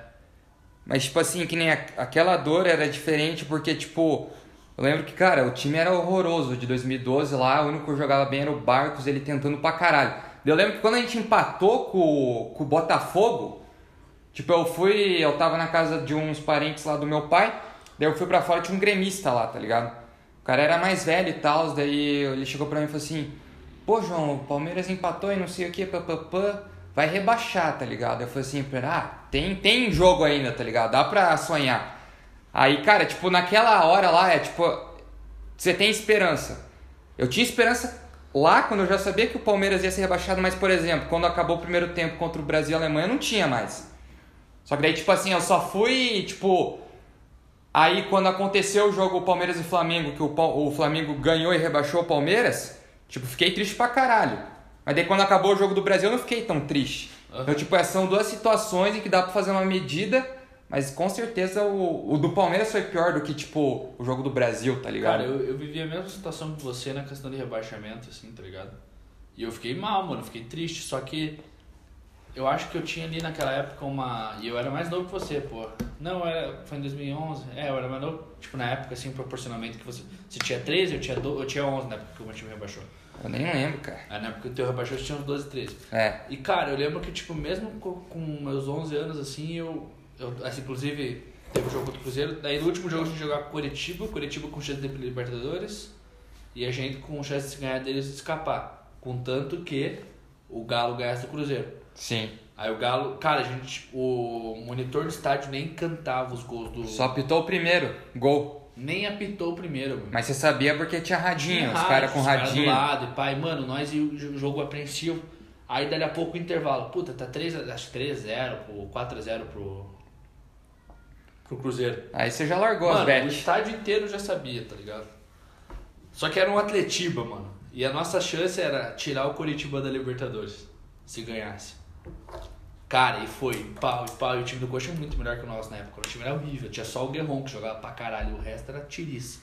Mas, tipo assim, que nem a- aquela dor era diferente porque, tipo, eu lembro que, cara, o time era horroroso de 2012 lá, o único que jogava bem era o Barcos, ele tentando pra caralho. Eu lembro que quando a gente empatou com, o- com o Botafogo, tipo, eu fui, eu tava na casa de uns parentes lá do meu pai, daí eu fui pra fora, tinha um gremista lá, tá ligado? Cara era mais velho e tal, daí ele chegou pra mim e falou assim, pô, João, o Palmeiras empatou e não sei o que, papapã, vai rebaixar, tá ligado? Eu falei assim ah, tem, tem jogo ainda, tá ligado? Dá pra sonhar. Aí, cara, tipo, naquela hora lá, é tipo, você tem esperança. Eu tinha esperança lá quando eu já sabia que o Palmeiras ia ser rebaixado, mas, por exemplo, quando acabou o primeiro tempo contra o Brasil e a Alemanha, eu não tinha mais. Só que daí, tipo assim, eu só fui, tipo. Aí quando aconteceu o jogo Palmeiras e Flamengo, que o, o Flamengo ganhou e rebaixou o Palmeiras, tipo, fiquei triste pra caralho. Mas daí quando acabou o jogo do Brasil, eu não fiquei tão triste. Aham. Então, tipo, são duas situações em que dá pra fazer uma medida, mas com certeza o, o do Palmeiras foi pior do que, tipo, o jogo do Brasil, tá ligado? Cara, eu, eu vivi a mesma situação que você na questão de rebaixamento, assim, tá ligado? E eu fiquei mal, mano, fiquei triste, só que eu acho que eu tinha ali naquela época uma. E eu era mais novo que você, pô. Não, era, foi em 2011. É, eu era mais novo, tipo, na época, assim, proporcionalmente que você. Você tinha 13, eu tinha, do, eu tinha 11 na época que o meu time rebaixou. Eu nem lembro, cara. Aí na época que o teu rebaixou, tinha uns 12, 13. É. E cara, eu lembro que, tipo, mesmo com, meus 11 anos, assim, eu. eu assim, inclusive, teve o jogo contra o Cruzeiro. Daí no último jogo a gente jogava com o Curitiba, Curitiba com chance de Libertadores. E a gente com chance de ganhar deles e escapar. Contanto que o Galo ganhasse do Cruzeiro. Sim. Aí o Galo, cara, a gente, o monitor do estádio nem cantava os gols do. Só apitou o primeiro, gol. Nem apitou o primeiro, mano. Mas você sabia porque tinha radinho, Tinha os rádio, caras com os caras radinho. do lado, e pai, mano, nós e o jogo apreensivo. Aí dali a pouco o intervalo. Puta, tá 3, acho que 3x0 pro 4x0 pro. pro Cruzeiro. Aí você já largou as Mano, o estádio inteiro já sabia, tá ligado? Só que era um Atletiba, mano. E a nossa chance era tirar o Curitiba da Libertadores. Se ganhasse. Cara, e foi. Pau e pau. E o time do Coxa é muito melhor que o nosso na época. O time era horrível. Tinha só o Guerron que jogava pra caralho. O resto era tiriça.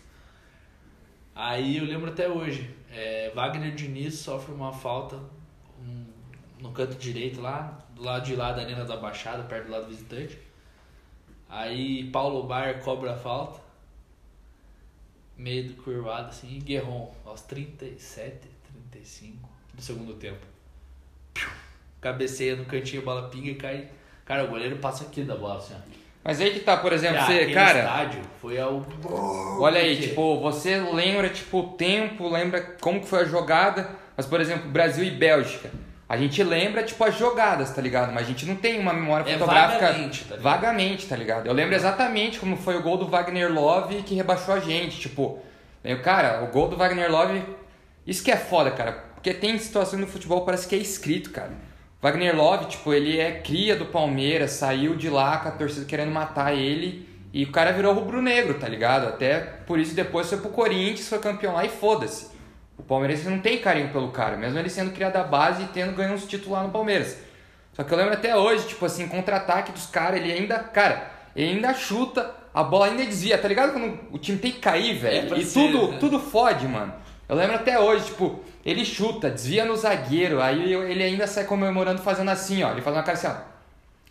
Aí eu lembro até hoje. é, Wagner Diniz sofre uma falta um, no canto direito lá. Do lado de lá da Arena da Baixada, perto do lado do visitante. Aí Paulo Baier cobra a falta. Meio do curvado assim. E Guerron, aos 37, 35 do segundo tempo. Cabeceia no cantinho, a bola pinga e cai. Cara, o goleiro passa aqui da bola assim, ó. Mas aí que tá, por exemplo, você, cara, estádio foi ao. olha aí, Porque- tipo, você lembra, tipo, o tempo, lembra como que foi a jogada, mas, por exemplo, Brasil e Bélgica. A gente lembra, tipo, as jogadas, tá ligado? Mas a gente não tem uma memória É fotográfica vagamente, tá ligado? vagamente, tá ligado? Eu lembro exatamente como foi o gol do Wagner Love que rebaixou a gente, tipo, eu, cara, o gol do Wagner Love, isso que é foda, cara, porque tem situações no futebol parece que é escrito, cara. Wagner Love, tipo, ele é cria do Palmeiras, saiu de lá com a torcida querendo matar ele e o cara virou rubro-negro, tá ligado? Até por isso depois foi pro Corinthians, foi campeão lá e foda-se. O Palmeiras não tem carinho pelo cara, mesmo ele sendo criado da base e tendo ganho uns títulos lá no Palmeiras. Só que eu lembro até hoje, tipo assim, contra-ataque dos caras, ele ainda, cara, ele ainda chuta, a bola ainda desvia, tá ligado? Quando o time tem que cair, velho. pra e ser, tudo, né? tudo fode, mano. Eu lembro até hoje, tipo, ele chuta, desvia no zagueiro, aí ele ainda sai comemorando fazendo assim, ó. Ele faz uma cara assim, ó.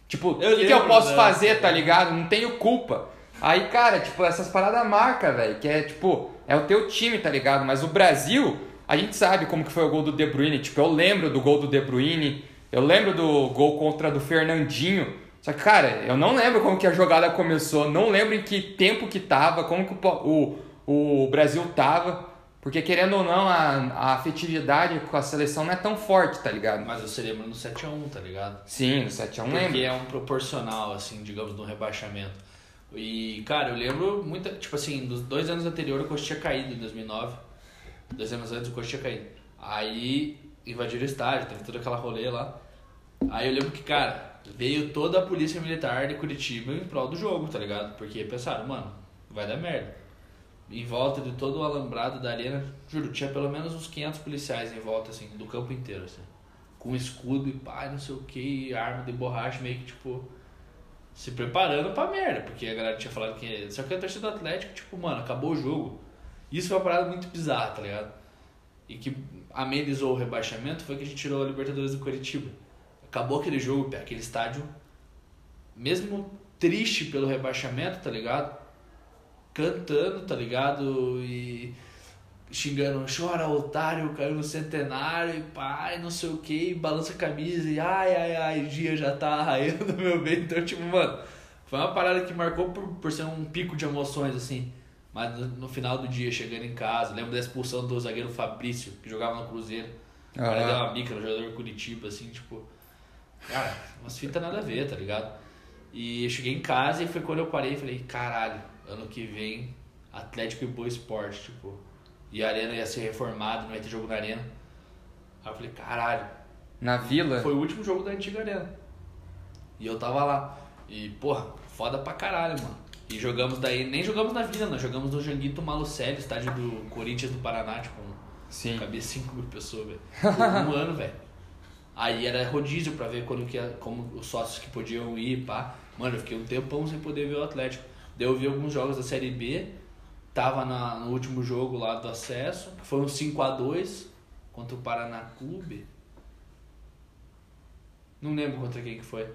Tipo, o que, que eu posso fazer, tá ligado? Não tenho culpa. Aí, cara, tipo, essas paradas marca, velho, que é tipo, é o teu time, tá ligado? Mas o Brasil, a gente sabe como que foi o gol do De Bruyne. Tipo, eu lembro do gol do De Bruyne, eu lembro do gol contra do Fernandinho. Só que, cara, eu não lembro como que a jogada começou, não lembro em que tempo que tava, como que o, o, o Brasil tava. Porque, querendo ou não, a, a afetividade com a seleção não é tão forte, tá ligado? Mas você lembra no 7x1, tá ligado? Sim, no 7x1 Porque lembro. é um proporcional, assim, digamos, do rebaixamento. E, cara, eu lembro muito, tipo assim, dos dois anos anteriores o Coxa tinha caído, em 2009. Dois anos antes o Coxa tinha caído. Aí invadiram o estádio, teve toda aquela rolê lá. Aí eu lembro que, cara, veio toda a polícia militar de Curitiba em prol do jogo, tá ligado? Porque pensaram, mano, vai dar merda. Em volta de todo o alambrado da arena, juro, tinha pelo menos uns 500 policiais em volta, assim, do campo inteiro, assim. Com escudo e pá, não sei o que, arma de borracha, meio que, tipo, se preparando pra merda. Porque a galera tinha falado que... Só que a torcida do Atlético, tipo, mano, acabou o jogo. Isso foi uma parada muito bizarra, tá ligado? E que amenizou o rebaixamento foi que a gente tirou a Libertadores do Curitiba. Acabou aquele jogo, aquele estádio, mesmo triste pelo rebaixamento, tá ligado? Cantando, tá ligado? E xingando, chora otário, caiu no centenário, e pai, não sei o que, balança a camisa e ai, ai, ai, dia já tá arraiando, [laughs] meu bem. Então, tipo, mano, foi uma parada que marcou por, por ser um pico de emoções, assim. Mas no, no final do dia, chegando em casa, lembro da expulsão do zagueiro Fabrício, que jogava no Cruzeiro. O cara Aham. deu uma bica no jogador Curitiba, assim, tipo. Cara, umas fitas nada a ver, tá ligado? E eu cheguei em casa e foi quando eu parei e falei, caralho, ano que vem, Atlético e Boa Esporte, tipo. E a arena ia ser reformada, não ia ter jogo na arena. Aí eu falei, caralho, Na vila. foi o último jogo da antiga arena. E eu tava lá. E, porra, foda pra caralho, mano. E jogamos daí, nem jogamos na vila, nós jogamos no Janguito Malucelli, estádio do Corinthians do Paraná, tipo, Sim. Cabia 5 mil pessoas, velho. Um [laughs] ano, velho. Aí era rodízio pra ver quando que, como os sócios que podiam ir, pá. Mano, eu fiquei um tempão sem poder ver o Atlético. Daí eu vi alguns jogos da Série B. Tava na, no último jogo lá do acesso. que Foi um 5x2 contra o Paraná Clube. Não lembro contra quem que foi.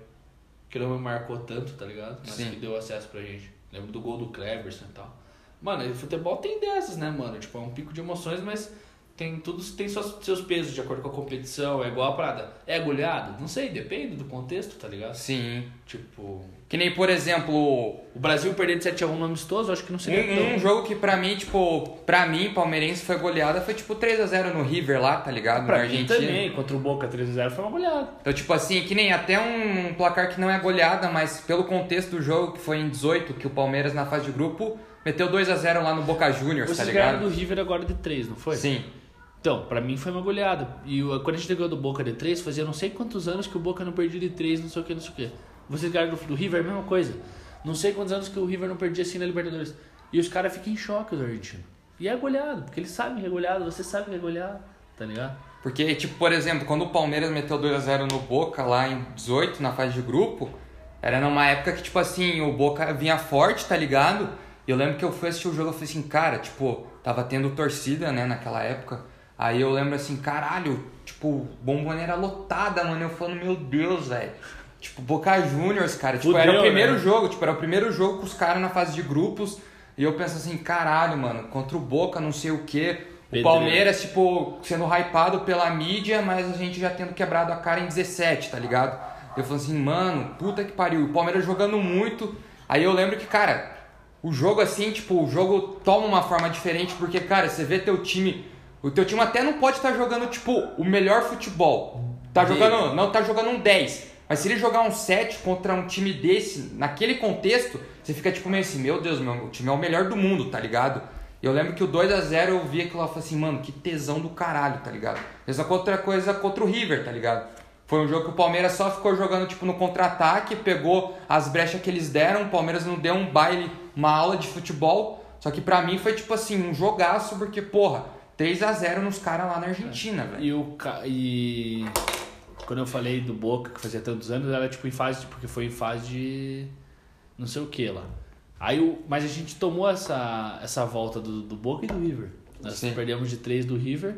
Que não me marcou tanto, tá ligado? Mas Sim. que deu acesso pra gente. Lembro do gol do Cleverson e tal. Mano, e futebol tem dessas, né, mano? Tipo, é um pico de emoções, mas tem tudo tem seus, seus pesos de acordo com a competição, é igual a parada. É goleado? Não sei, depende do contexto, tá ligado? Sim. Tipo, Que nem, por exemplo, o Brasil perder de 7x1 no amistoso, acho que não seria um, tão... um jogo que pra mim, tipo, pra mim, palmeirense foi goleada, foi tipo 3x0 no River lá, tá ligado? Pra na mim Argentina. também, contra o Boca 3x0 foi uma goleada. Então, tipo assim, que nem até um placar que não é goleada, mas pelo contexto do jogo, que foi em 18, que o Palmeiras na fase de grupo meteu 2 a 0 lá no Boca Juniors, Vocês tá ligado? do River agora de 3, não foi? Sim. Então, pra mim foi uma goleada. E quando a gente ganhou do Boca de 3, fazia não sei quantos anos que o Boca não perdia de 3, não sei o que, não sei o que. Vocês ganharam do, do River, mesma coisa. Não sei quantos anos que o River não perdia assim na Libertadores. E os caras ficam em choque, os argentinos. E é goleado, porque eles sabem que é goleado, você sabe que é goleado, tá ligado? Porque, tipo, por exemplo, quando o Palmeiras meteu 2 a 0 no Boca lá em 18, na fase de grupo, era numa época que, tipo assim, o Boca vinha forte, tá ligado? E eu lembro que eu fui assistir o jogo e falei assim, cara, tipo, tava tendo torcida, né, naquela época. Aí eu lembro assim, caralho, tipo, bomboneira lotada, mano. Eu falando, meu Deus, velho. Tipo, Boca Juniors, cara. Tipo, era o Fudeu, primeiro né? jogo, tipo, era o primeiro jogo com os caras na fase de grupos. E eu penso assim, caralho, mano, contra o Boca, não sei o quê. O Pedreiro. Palmeiras, tipo, sendo hypado pela mídia, mas a gente já tendo quebrado a cara em 17, tá ligado? Eu falo assim, mano, puta que pariu. O Palmeiras jogando muito. Aí eu lembro que, cara, o jogo assim, tipo, o jogo toma uma forma diferente, porque, cara, você vê teu time. O teu time até não pode estar jogando, tipo, o melhor futebol. Tá Dele. jogando. Não tá jogando um 10. Mas se ele jogar um 7 contra um time desse, naquele contexto, você fica tipo meio assim, meu Deus, meu, o time é o melhor do mundo, tá ligado? Eu lembro que o 2 a 0 eu vi aquilo lá e falei assim, mano, que tesão do caralho, tá ligado? Mesma outra coisa contra o River, tá ligado? Foi um jogo que o Palmeiras só ficou jogando tipo no contra-ataque, pegou as brechas que eles deram, o Palmeiras não deu um baile, uma aula de futebol. Só que pra mim foi tipo assim, um jogaço, porque, porra, 3 a 0 nos caras lá na Argentina, velho. E o ca- e quando eu falei do Boca que fazia tantos anos, era tipo em fase, de- porque foi em fase de não sei o que lá. Aí o, mas a gente tomou essa essa volta do, do Boca e do River. Nós Sim. perdemos de 3 do River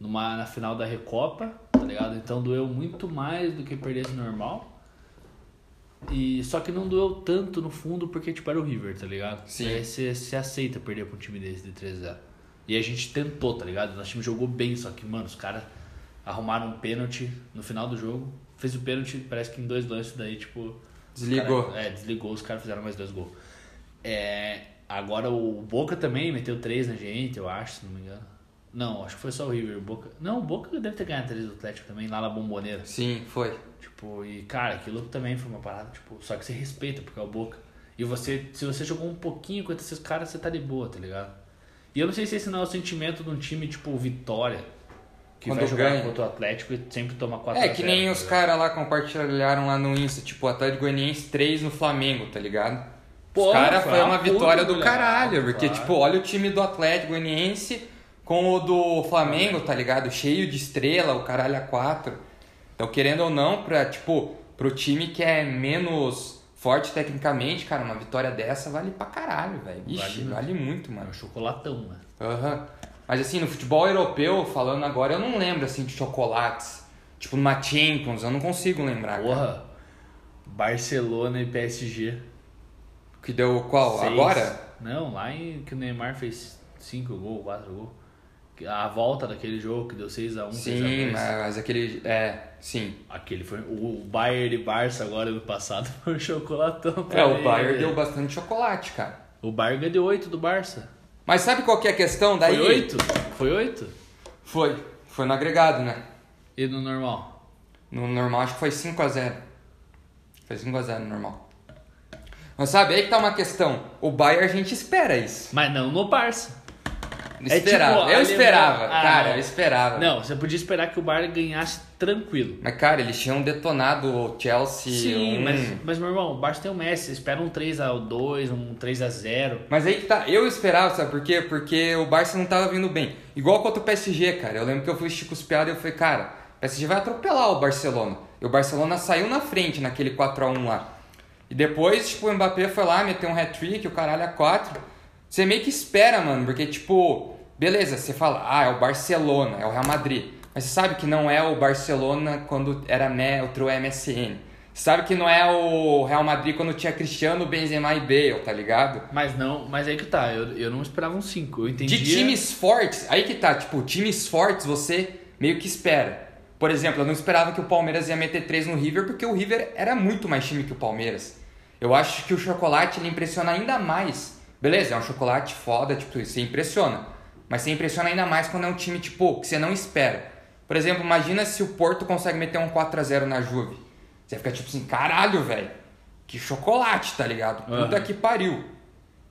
numa na final da Recopa, tá ligado? Então doeu muito mais do que perdesse normal. E só que não doeu tanto no fundo porque tipo era o River, tá ligado? Sim. Aí você, você aceita perder pra um time desse de 3 0 E a gente tentou, tá ligado? Nosso time jogou bem, só que, mano, os caras arrumaram um pênalti no final do jogo. Fez o pênalti, parece que em dois lances daí, tipo. Desligou. cara- é, desligou, os caras fizeram mais dois gols. É, agora o Boca também meteu três na gente, eu acho, se não me engano. Não, acho que foi só o River. O Boca... Não, o Boca deve ter ganhado três do Atlético também, lá na Bomboneira. Sim, foi. Tipo, e cara, aquilo também foi uma parada, tipo, só que você respeita porque é o Boca. E você, se você jogou um pouquinho contra esses caras, você tá de boa, tá ligado? E eu não sei se esse não é o sentimento de um time tipo Vitória, que Quando vai jogar ganha. contra o Atlético e sempre toma 4 É, que 0, nem tá os caras lá compartilharam lá no Insta, tipo, Atlético Goianiense 3 no Flamengo, tá ligado? Pô, os caras foi uma vitória do caralho, porque, claro. tipo, olha o time do Atlético Goianiense com o do Flamengo, tá ligado? Cheio de estrela, o caralho a 4. Então, querendo ou não, pra, tipo, pro time que é menos forte tecnicamente, cara, uma vitória dessa vale pra caralho, velho. Ixi, Vale vale, muito. muito, É mano. um chocolatão, né? Aham. Mas assim, no futebol europeu, falando agora, eu não lembro assim de chocolates. Tipo, numa Champions, eu não consigo lembrar. cara. Porra, Barcelona e PSG. Que deu qual? Seis. Agora? Não, lá em que o Neymar fez 5 gols, 4 gols. A volta daquele jogo que deu 6x1, Sim, 6x2. mas aquele. É, sim. Aquele foi. O Bayern e Barça agora no passado [laughs] foi um chocolatão. É, o. Bayern deu bastante chocolate, cara. O Bayern ganhou de 8 do Barça. Mas sabe qual que é a questão daí? Foi 8? Foi 8? Foi. Foi no agregado, né? E no normal? No normal acho que foi 5x0. Foi 5x0 no normal. Mas sabe, aí que tá uma questão. O Bayern a gente espera isso. Mas não no Barça. É Esperava. tipo, eu esperava, Ah, cara, eu esperava. Não, você podia esperar que o Bayern ganhasse tranquilo. Mas, cara, eles tinham detonado o Chelsea. Sim, um... mas, mas meu irmão, o Barça tem o Messi, espera um 3x2, um 3x0. Mas aí que tá, eu esperava, sabe por quê? Porque o Barça não tava vindo bem. Igual contra o PSG, cara. Eu lembro que eu fui com os piadas e eu falei, cara, o PSG vai atropelar o Barcelona. E o Barcelona saiu na frente naquele 4x1 lá. E depois, tipo, o Mbappé foi lá, meteu um hat-trick, o caralho a 4. Você meio que espera, mano, porque, tipo, beleza, você fala, ah, é o Barcelona, é o Real Madrid. Mas você sabe que não é o Barcelona quando era neutro MSN. Sabe que não é o Real Madrid quando tinha Cristiano, Benzema e Bale, tá ligado? Mas não, mas aí que tá, eu, eu não esperava um 5. Eu entendi. De times fortes, aí que tá, tipo, times fortes você meio que espera. Por exemplo, eu não esperava que o Palmeiras ia meter 3 no River, porque o River era muito mais time que o Palmeiras. Eu acho que o chocolate ele impressiona ainda mais. Beleza, é um chocolate foda, tipo, você impressiona. Mas você impressiona ainda mais quando é um time, tipo, que você não espera. Por exemplo, imagina se o Porto consegue meter um 4 a 0 na Juve. Você fica tipo assim, caralho, velho. Que chocolate, tá ligado? Puta Aham. que pariu.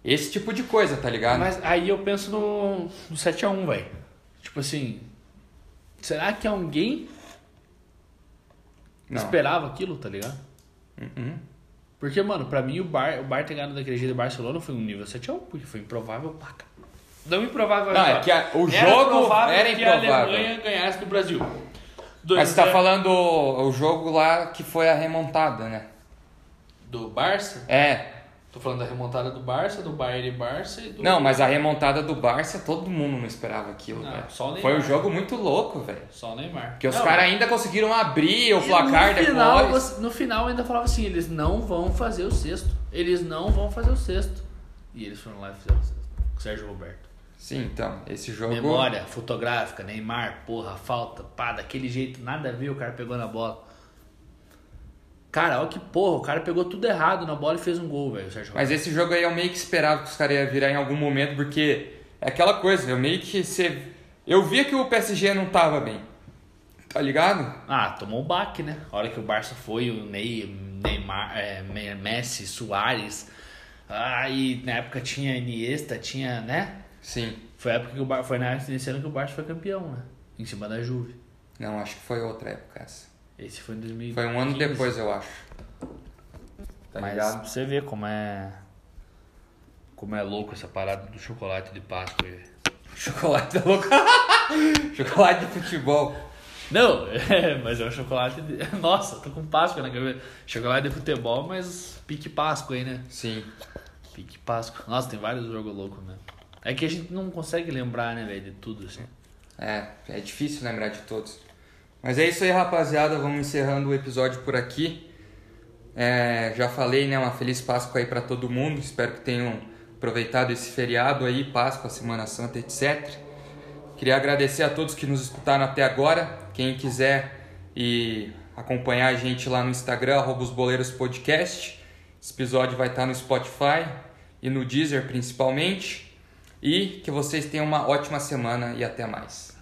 Esse tipo de coisa, tá ligado? Mas aí eu penso no, no 7x1, velho. Tipo assim, será que alguém Não. esperava aquilo, tá ligado? Uhum. Porque, mano, pra mim o Bar, o Bar ter ganhado daquele jeito do Barcelona foi um nível 7x1, porque foi improvável pra cá. Não improvável, Não, é que a- o Era jogo provável era que a improvável. Alemanha ganhasse do Brasil. Mas você tá 2 a 0 falando o, o jogo lá que foi a remontada, né? Do Barça? É. Tô falando da remontada do Barça, do Bayern e Barça e do... Não, mas a remontada do Barça, todo mundo não esperava aquilo, velho. só o Neymar. Foi um jogo muito louco, velho. Só o Neymar. Porque os caras ainda conseguiram abrir o placar no final, depois. no final ainda falava assim, eles não vão fazer o sexto. Eles não vão fazer o sexto. E eles foram lá e fizeram o sexto. Com o Sérgio Roberto. Sim, então, esse jogo. Memória fotográfica, Neymar, porra, falta, pá, daquele jeito, nada a ver, o cara pegou na bola. Cara, olha que porra, o cara pegou tudo errado na bola e fez um gol, velho, o Mas esse jogo aí eu meio que esperava que os caras iam virar em algum momento, porque é aquela coisa, eu meio que. Você... Eu via que o PSG não tava bem. Tá ligado? Ah, tomou um baque, né? A hora que o Barça foi, o Ney, Neymar, é, Me- Messi, Soares. Ah, e na época tinha Iniesta, tinha, né? Sim. Foi a época que o Bar... foi na época desse ano que o Barça foi campeão, né? Em cima da Juve. Não, acho que foi outra época essa. Esse foi em 2015. Foi um ano depois, eu acho. Tá Mas ligado? pra você ver como é. Como é louco essa parada do chocolate de Páscoa. aí. [laughs] Chocolate da louca. [laughs] Chocolate de futebol. Não, [laughs] é, mas é um chocolate de. Nossa, tô com Páscoa na cabeça. Chocolate de futebol, mas pique Páscoa aí, né? Sim. Pique Páscoa. Nossa, tem vários jogos loucos, né? É que a gente não consegue lembrar, né, velho, de tudo assim. É, é difícil lembrar de todos. Mas é isso aí, rapaziada. Vamos encerrando o episódio por aqui. É, já falei, né? Uma feliz Páscoa aí pra todo mundo. Espero que tenham aproveitado esse feriado aí, Páscoa, Semana Santa, etc. Queria agradecer a todos que nos escutaram até agora. Quem quiser e acompanhar a gente lá no Instagram, arroba os Boleiros Podcast. Esse episódio vai estar no Spotify e no Deezer principalmente. E que vocês tenham uma ótima semana e até mais.